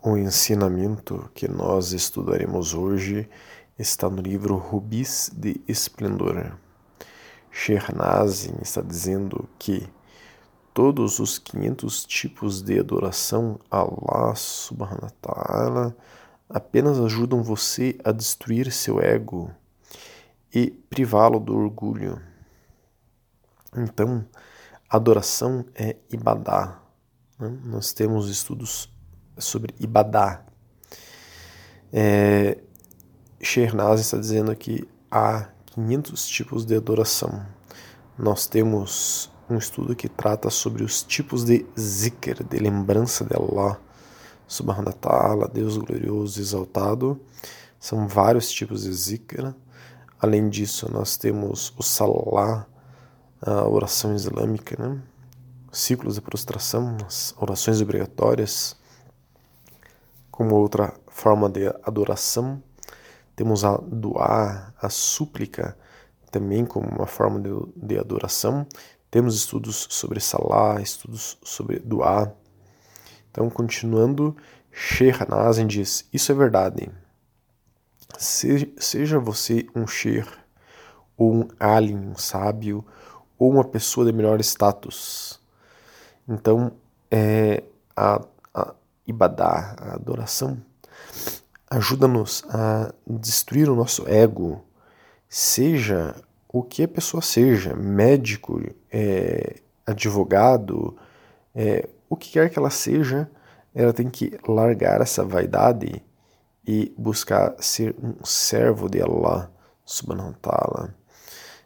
O ensinamento que nós estudaremos hoje está no livro Rubis de Esplendor. Shernazin está dizendo que todos os 500 tipos de adoração a Allah subhanahu wa ta'ala apenas ajudam você a destruir seu ego e privá-lo do orgulho. Então, adoração é ibadá. Né? Nós temos estudos sobre Ibadá. É, Shernaz está dizendo que há 500 tipos de adoração. Nós temos um estudo que trata sobre os tipos de zikr, de lembrança de Allah, subhanahu wa ta'ala, Deus glorioso, exaltado. São vários tipos de zikr. Além disso, nós temos o salah, a oração islâmica, né? ciclos de prostração, as orações obrigatórias, como outra forma de adoração. Temos a doar, a súplica, também como uma forma de, de adoração. Temos estudos sobre Salah, estudos sobre doar. Então, continuando, Sheikh Nazim diz: Isso é verdade. seja você um Sheikh, ou um alien, um sábio, ou uma pessoa de melhor status. Então, é, a Ibadá, a adoração, ajuda-nos a destruir o nosso ego, seja o que a pessoa seja, médico, é, advogado, é, o que quer que ela seja, ela tem que largar essa vaidade e buscar ser um servo de Allah subhanahu wa ta'ala.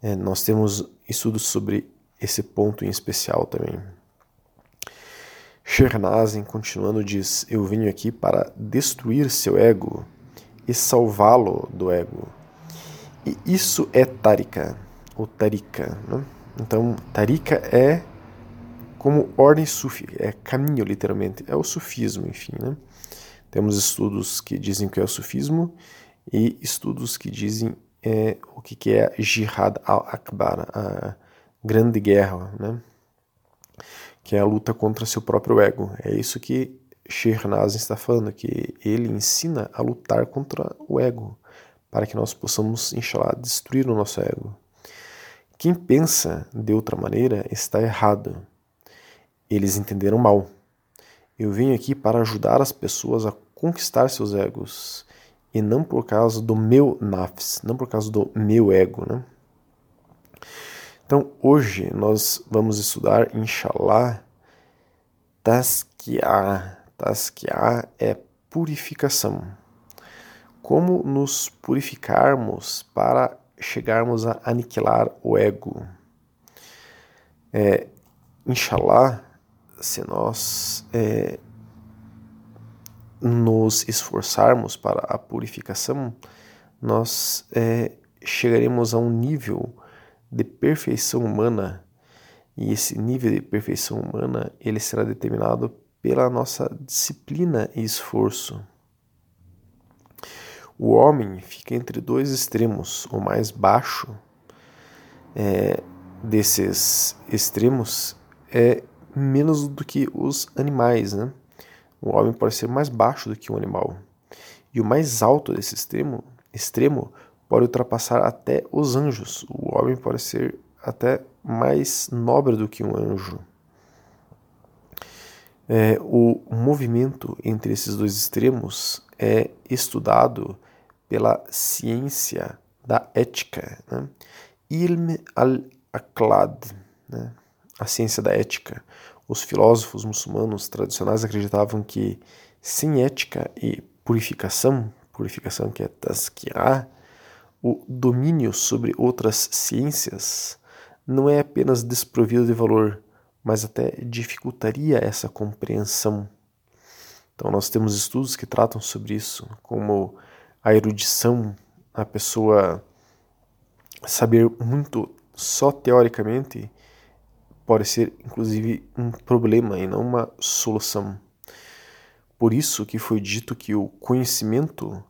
É, nós temos estudos sobre esse ponto em especial também. Shernazin, continuando, diz: Eu venho aqui para destruir seu ego e salvá-lo do ego. E isso é Tarika, ou Tarika. Né? Então, Tarika é como ordem sufi, é caminho, literalmente. É o sufismo, enfim. Né? Temos estudos que dizem que é o sufismo e estudos que dizem é, o que, que é Jihad al-Akbar, a grande guerra. Né? Que é a luta contra seu próprio ego. É isso que Shernaz está falando, que ele ensina a lutar contra o ego, para que nós possamos, inshallah, destruir o nosso ego. Quem pensa de outra maneira está errado. Eles entenderam mal. Eu venho aqui para ajudar as pessoas a conquistar seus egos, e não por causa do meu nafs, não por causa do meu ego, né? Então, hoje nós vamos estudar, inshallah, Taskia. Taskia é purificação. Como nos purificarmos para chegarmos a aniquilar o ego? É, inshallah, se nós é, nos esforçarmos para a purificação, nós é, chegaremos a um nível de perfeição humana e esse nível de perfeição humana ele será determinado pela nossa disciplina e esforço. O homem fica entre dois extremos. O mais baixo é, desses extremos é menos do que os animais. Né? O homem pode ser mais baixo do que um animal. E o mais alto desse extremo, extremo pode ultrapassar até os anjos. O homem pode ser até mais nobre do que um anjo. É, o movimento entre esses dois extremos é estudado pela ciência da ética, né? Ilm al-Aqlad, né? a ciência da ética. Os filósofos muçulmanos tradicionais acreditavam que sem ética e purificação, purificação que é tazkiyah, o domínio sobre outras ciências não é apenas desprovido de valor, mas até dificultaria essa compreensão. Então, nós temos estudos que tratam sobre isso, como a erudição, a pessoa saber muito só teoricamente pode ser inclusive um problema e não uma solução. Por isso que foi dito que o conhecimento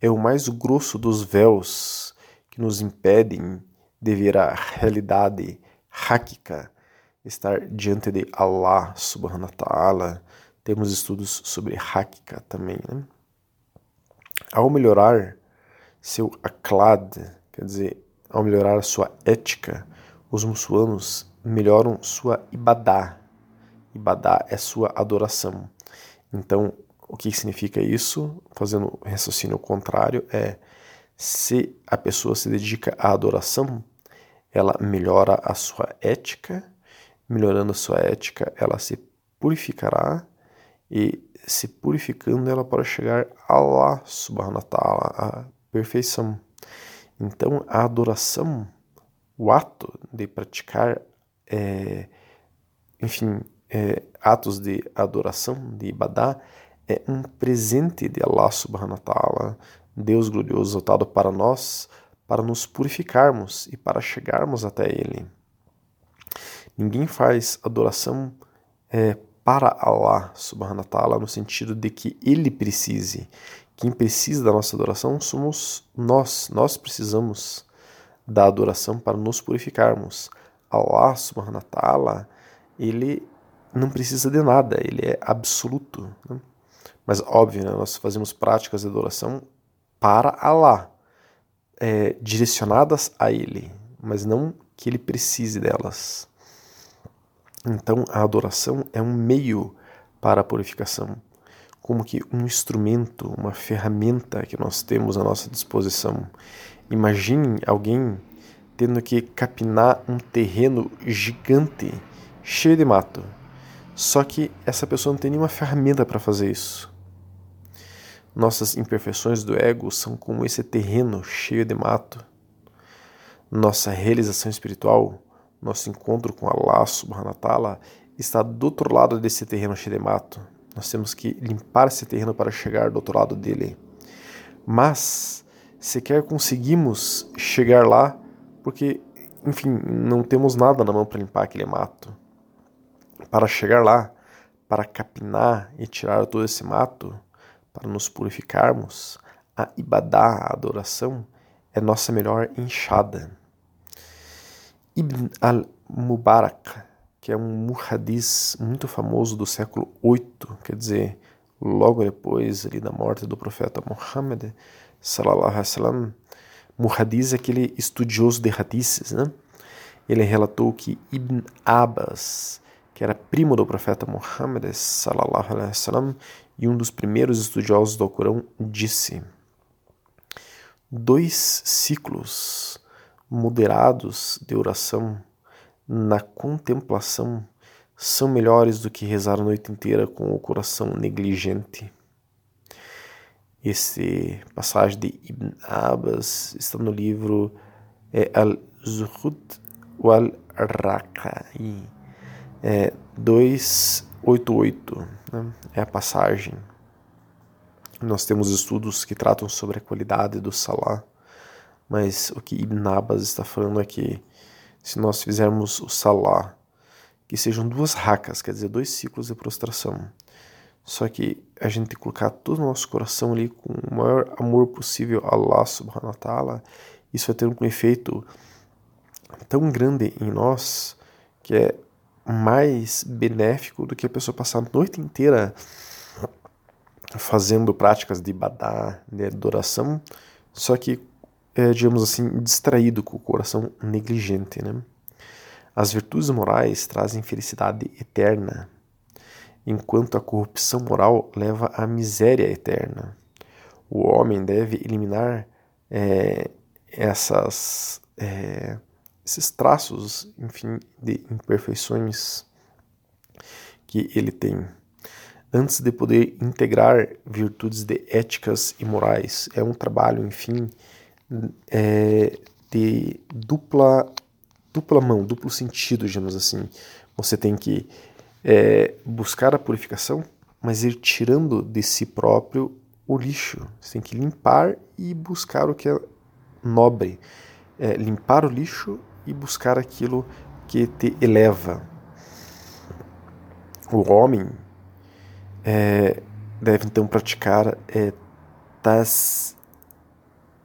é o mais grosso dos véus que nos impedem de ver a realidade háquica, estar diante de Allah subhanahu wa ta'ala, Temos estudos sobre Hakika também. Né? Ao melhorar seu aklad, quer dizer, ao melhorar a sua ética, os muçulmanos melhoram sua ibadá. Ibadá é sua adoração. Então, o que significa isso? Fazendo raciocínio contrário, é se a pessoa se dedica à adoração, ela melhora a sua ética, melhorando a sua ética, ela se purificará e se purificando ela pode chegar a Allah subhanahu ta'ala, a perfeição. Então, a adoração, o ato de praticar, é, enfim, é, atos de adoração, de ibadá, é um presente de Allah subhanahu wa ta'ala, Deus glorioso exaltado para nós, para nos purificarmos e para chegarmos até Ele. Ninguém faz adoração é, para Allah subhanahu wa ta'ala no sentido de que Ele precise. Quem precisa da nossa adoração somos nós. Nós precisamos da adoração para nos purificarmos. Allah subhanahu wa ta'ala, Ele não precisa de nada, Ele é absoluto. Né? Mas óbvio, né, nós fazemos práticas de adoração para Allah, é, direcionadas a Ele, mas não que Ele precise delas. Então a adoração é um meio para a purificação, como que um instrumento, uma ferramenta que nós temos à nossa disposição. Imagine alguém tendo que capinar um terreno gigante, cheio de mato. Só que essa pessoa não tem nenhuma ferramenta para fazer isso. Nossas imperfeições do ego são como esse terreno cheio de mato. Nossa realização espiritual, nosso encontro com Allah ta'ala, está do outro lado desse terreno cheio de mato. Nós temos que limpar esse terreno para chegar do outro lado dele. Mas sequer conseguimos chegar lá porque, enfim, não temos nada na mão para limpar aquele mato. Para chegar lá, para capinar e tirar todo esse mato, para nos purificarmos, a ibadá, a adoração, é nossa melhor enxada. Ibn al-Mubarak, que é um muhadis muito famoso do século 8, quer dizer, logo depois ali da morte do profeta Muhammad, sallallahu alaihi wasallam, muhadis é aquele estudioso de hadiths, né? Ele relatou que Ibn Abbas, que era primo do profeta Muhammad, sallallahu alaihi wasallam, e um dos primeiros estudiosos do Alcorão disse: Dois ciclos moderados de oração na contemplação são melhores do que rezar a noite inteira com o coração negligente. Esse passagem de Ibn Abbas está no livro é, Al-Zuhud wal-Raqai, é, 288 né? é a passagem. Nós temos estudos que tratam sobre a qualidade do Salah, mas o que Ibn Abbas está falando é que se nós fizermos o Salah, que sejam duas racas, quer dizer, dois ciclos de prostração, só que a gente colocar todo o nosso coração ali com o maior amor possível a Allah subhanahu wa ta'ala, isso vai ter um efeito tão grande em nós que é mais benéfico do que a pessoa passar a noite inteira fazendo práticas de badá, de adoração, só que, é, digamos assim, distraído com o coração negligente. Né? As virtudes morais trazem felicidade eterna, enquanto a corrupção moral leva à miséria eterna. O homem deve eliminar é, essas. É, esses traços, enfim, de imperfeições que ele tem. Antes de poder integrar virtudes de éticas e morais, é um trabalho, enfim, é, de dupla dupla mão, duplo sentido, digamos assim. Você tem que é, buscar a purificação, mas ir tirando de si próprio o lixo. Você tem que limpar e buscar o que é nobre. É, limpar o lixo e buscar aquilo que te eleva. O homem é, deve então praticar é, tas,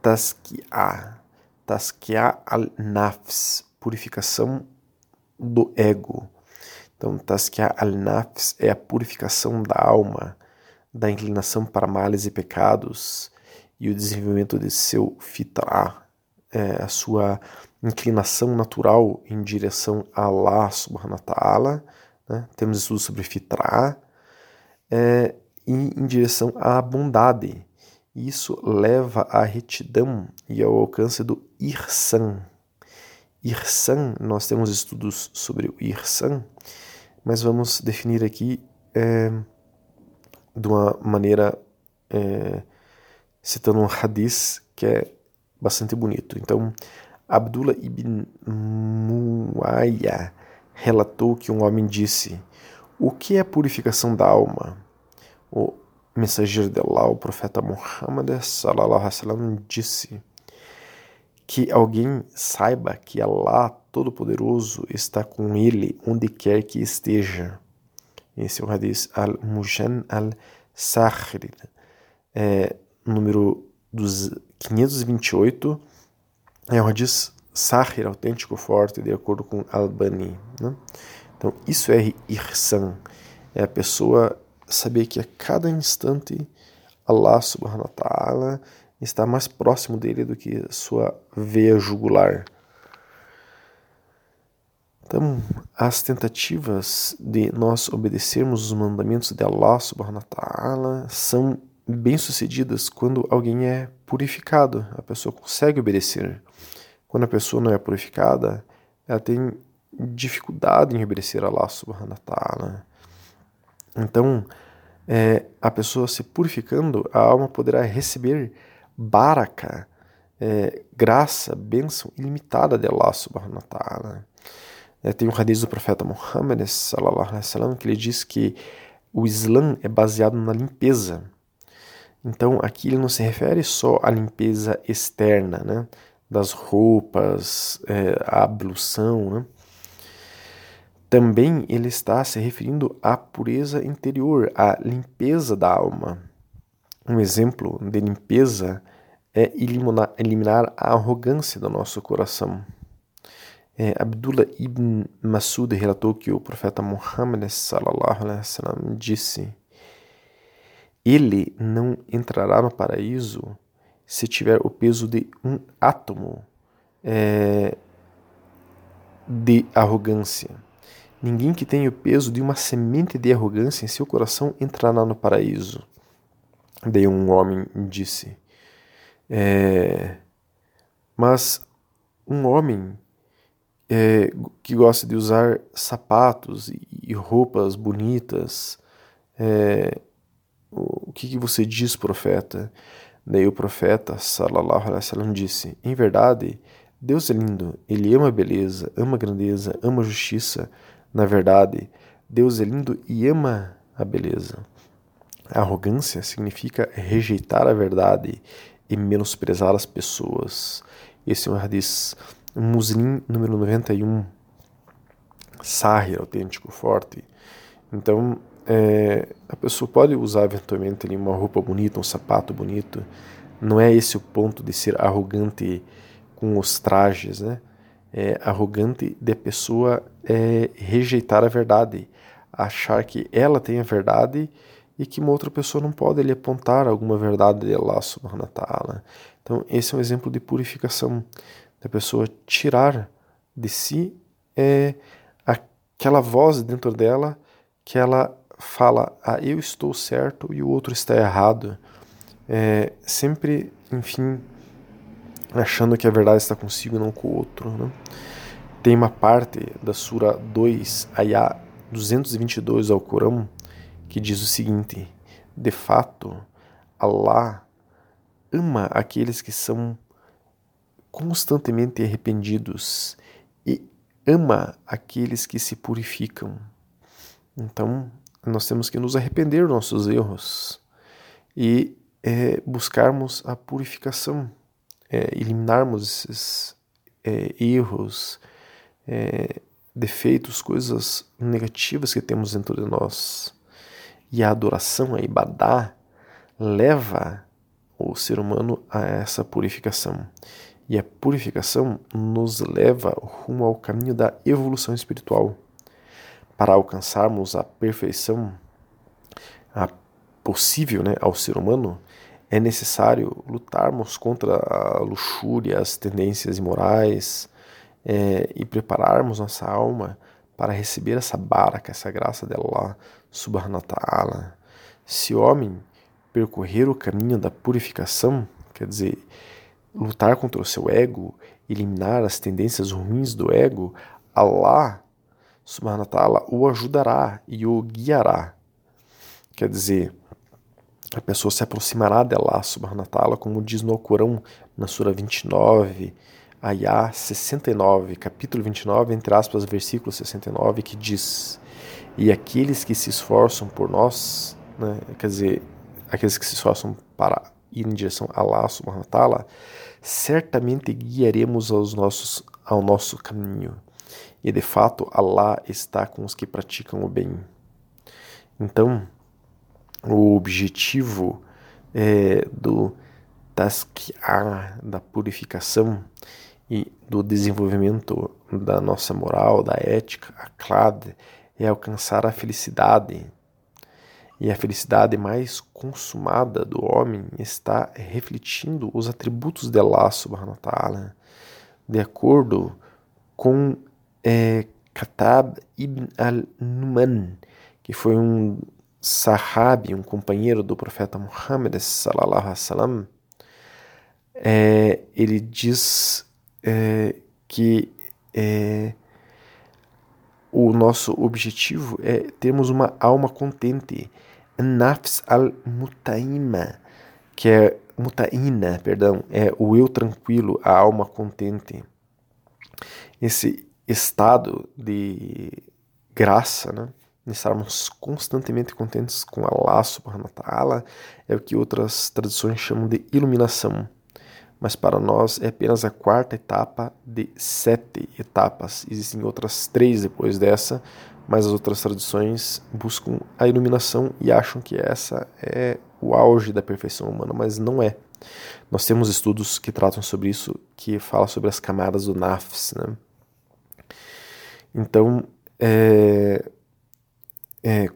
taskia, taskia al-nafs, purificação do ego. Então, Tazkia al-Nafs é a purificação da alma, da inclinação para males e pecados e o desenvolvimento de seu fitrah, é, a sua inclinação natural em direção a Allah subhanahu wa ta'ala. Né? Temos estudos sobre fitrah. É, e em direção à bondade. Isso leva à retidão e ao alcance do irsan. Irsan, nós temos estudos sobre o irsan, mas vamos definir aqui é, de uma maneira é, citando um hadith que é bastante bonito. Então, Abdullah ibn Muayya relatou que um homem disse: O que é a purificação da alma? O mensageiro de Allah, o profeta Muhammad wasallam disse que alguém saiba que Allah Todo-Poderoso está com ele onde quer que esteja. Esse é o hadith al-Mujan al-Sakhri, é, número 528. É um hadith Sahir, autêntico, forte, de acordo com Albani. Né? Então, isso é Irsan, é a pessoa saber que a cada instante Allah subhanahu wa ta'ala está mais próximo dele do que sua veia jugular. Então, as tentativas de nós obedecermos os mandamentos de Allah subhanahu wa ta'ala são bem-sucedidas quando alguém é purificado, a pessoa consegue obedecer. Quando a pessoa não é purificada, ela tem dificuldade em obedecer a Allah subhanahu wa ta'ala. Então, é, a pessoa se purificando, a alma poderá receber baraka, é, graça, bênção ilimitada de Allah subhanahu wa ta'ala. É, tem um hadith do profeta Muhammad que ele diz que o Islã é baseado na limpeza. Então aqui ele não se refere só à limpeza externa, né, das roupas, é, a ablução, né, também ele está se referindo à pureza interior, à limpeza da alma. Um exemplo de limpeza é eliminar, eliminar a arrogância do nosso coração. É, Abdullah ibn Masud relatou que o profeta Muhammad sallallahu alaihi wasallam disse: Ele não entrará no paraíso se tiver o peso de um átomo é, de arrogância. Ninguém que tenha o peso de uma semente de arrogância em seu coração entrará no paraíso. Daí um homem disse. É, mas um homem é, que gosta de usar sapatos e roupas bonitas, é, o que, que você diz, profeta? Daí o profeta, sallallahu alaihi wasallam, disse: Em verdade, Deus é lindo, ele ama a beleza, ama a grandeza, ama a justiça, na verdade, Deus é lindo e ama a beleza. A arrogância significa rejeitar a verdade e menosprezar as pessoas. Esse é um hadith Muslim número 91, Sahih, autêntico, forte. Então, é, a pessoa pode usar eventualmente uma roupa bonita, um sapato bonito. Não é esse o ponto de ser arrogante com os trajes, né? é, arrogante de pessoa é, rejeitar a verdade, achar que ela tem a verdade e que uma outra pessoa não pode lhe apontar alguma verdade de Allah subhanahu. Então, esse é um exemplo de purificação, da pessoa tirar de si é, aquela voz dentro dela que ela fala, ah, eu estou certo e o outro está errado. É, sempre, enfim, achando que a verdade está consigo e não com o outro. Né? Tem uma parte da Sura 2, Ayah 222 ao Corão, que diz o seguinte: De fato, Allah ama aqueles que são constantemente arrependidos e ama aqueles que se purificam. Então, nós temos que nos arrepender dos nossos erros e é, buscarmos a purificação é, eliminarmos esses é, erros, é, defeitos, coisas negativas que temos dentro de nós. E a adoração, a ibadá, leva o ser humano a essa purificação. E a purificação nos leva rumo ao caminho da evolução espiritual. Para alcançarmos a perfeição a possível né, ao ser humano, é necessário lutarmos contra a luxúria, as tendências imorais é, e prepararmos nossa alma para receber essa baraka, essa graça de Allah subhanahu. Se o homem percorrer o caminho da purificação, quer dizer, lutar contra o seu ego, eliminar as tendências ruins do ego, Allah ta'ala o ajudará e o guiará. Quer dizer, a pessoa se aproximará de Allah como diz no Corão, na Sura 29, Ayah 69, capítulo 29, entre aspas, versículo 69, que diz: E aqueles que se esforçam por nós, né, quer dizer, aqueles que se esforçam para ir em direção a Allah subhanahu certamente guiaremos aos nossos, ao nosso caminho. E de fato, Allah está com os que praticam o bem. Então, o objetivo é, do tasquiar, da purificação, e do desenvolvimento da nossa moral, da ética, a clad é alcançar a felicidade. E a felicidade mais consumada do homem está refletindo os atributos de Allah subhanahu wa ta'ala, de acordo com é, Katab ibn al-Numan, que foi um sahabi, um companheiro do profeta Muhammad sallallahu alaihi é, ele diz é, que é, o nosso objetivo é termos uma alma contente, nafs al-mutaima, que é mutaina, perdão, é o eu tranquilo, a alma contente. Esse estado de graça, né? estarmos constantemente contentes com Allah subhanahu wa ta'ala, é o que outras tradições chamam de iluminação mas para nós é apenas a quarta etapa de sete etapas. Existem outras três depois dessa, mas as outras tradições buscam a iluminação e acham que essa é o auge da perfeição humana, mas não é. Nós temos estudos que tratam sobre isso, que falam sobre as camadas do Nafs. Né? Então, é, é,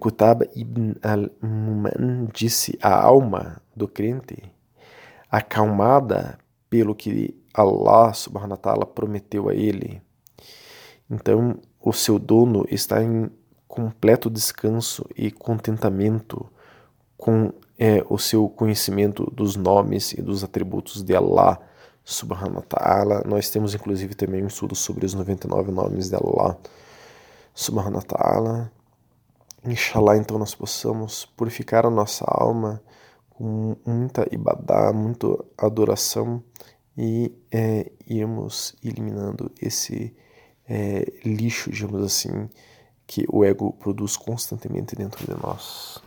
ibn al-Muman disse: a alma do crente, acalmada pelo que Allah subhanahu wa ta'ala prometeu a ele. Então, o seu dono está em completo descanso e contentamento com é, o seu conhecimento dos nomes e dos atributos de Allah subhanahu wa ta'ala. Nós temos inclusive também um estudo sobre os 99 nomes de Allah subhanahu wa ta'ala. Inshallah, então nós possamos purificar a nossa alma com muita ibadá, muita adoração e é, irmos eliminando esse é, lixo, digamos assim, que o ego produz constantemente dentro de nós.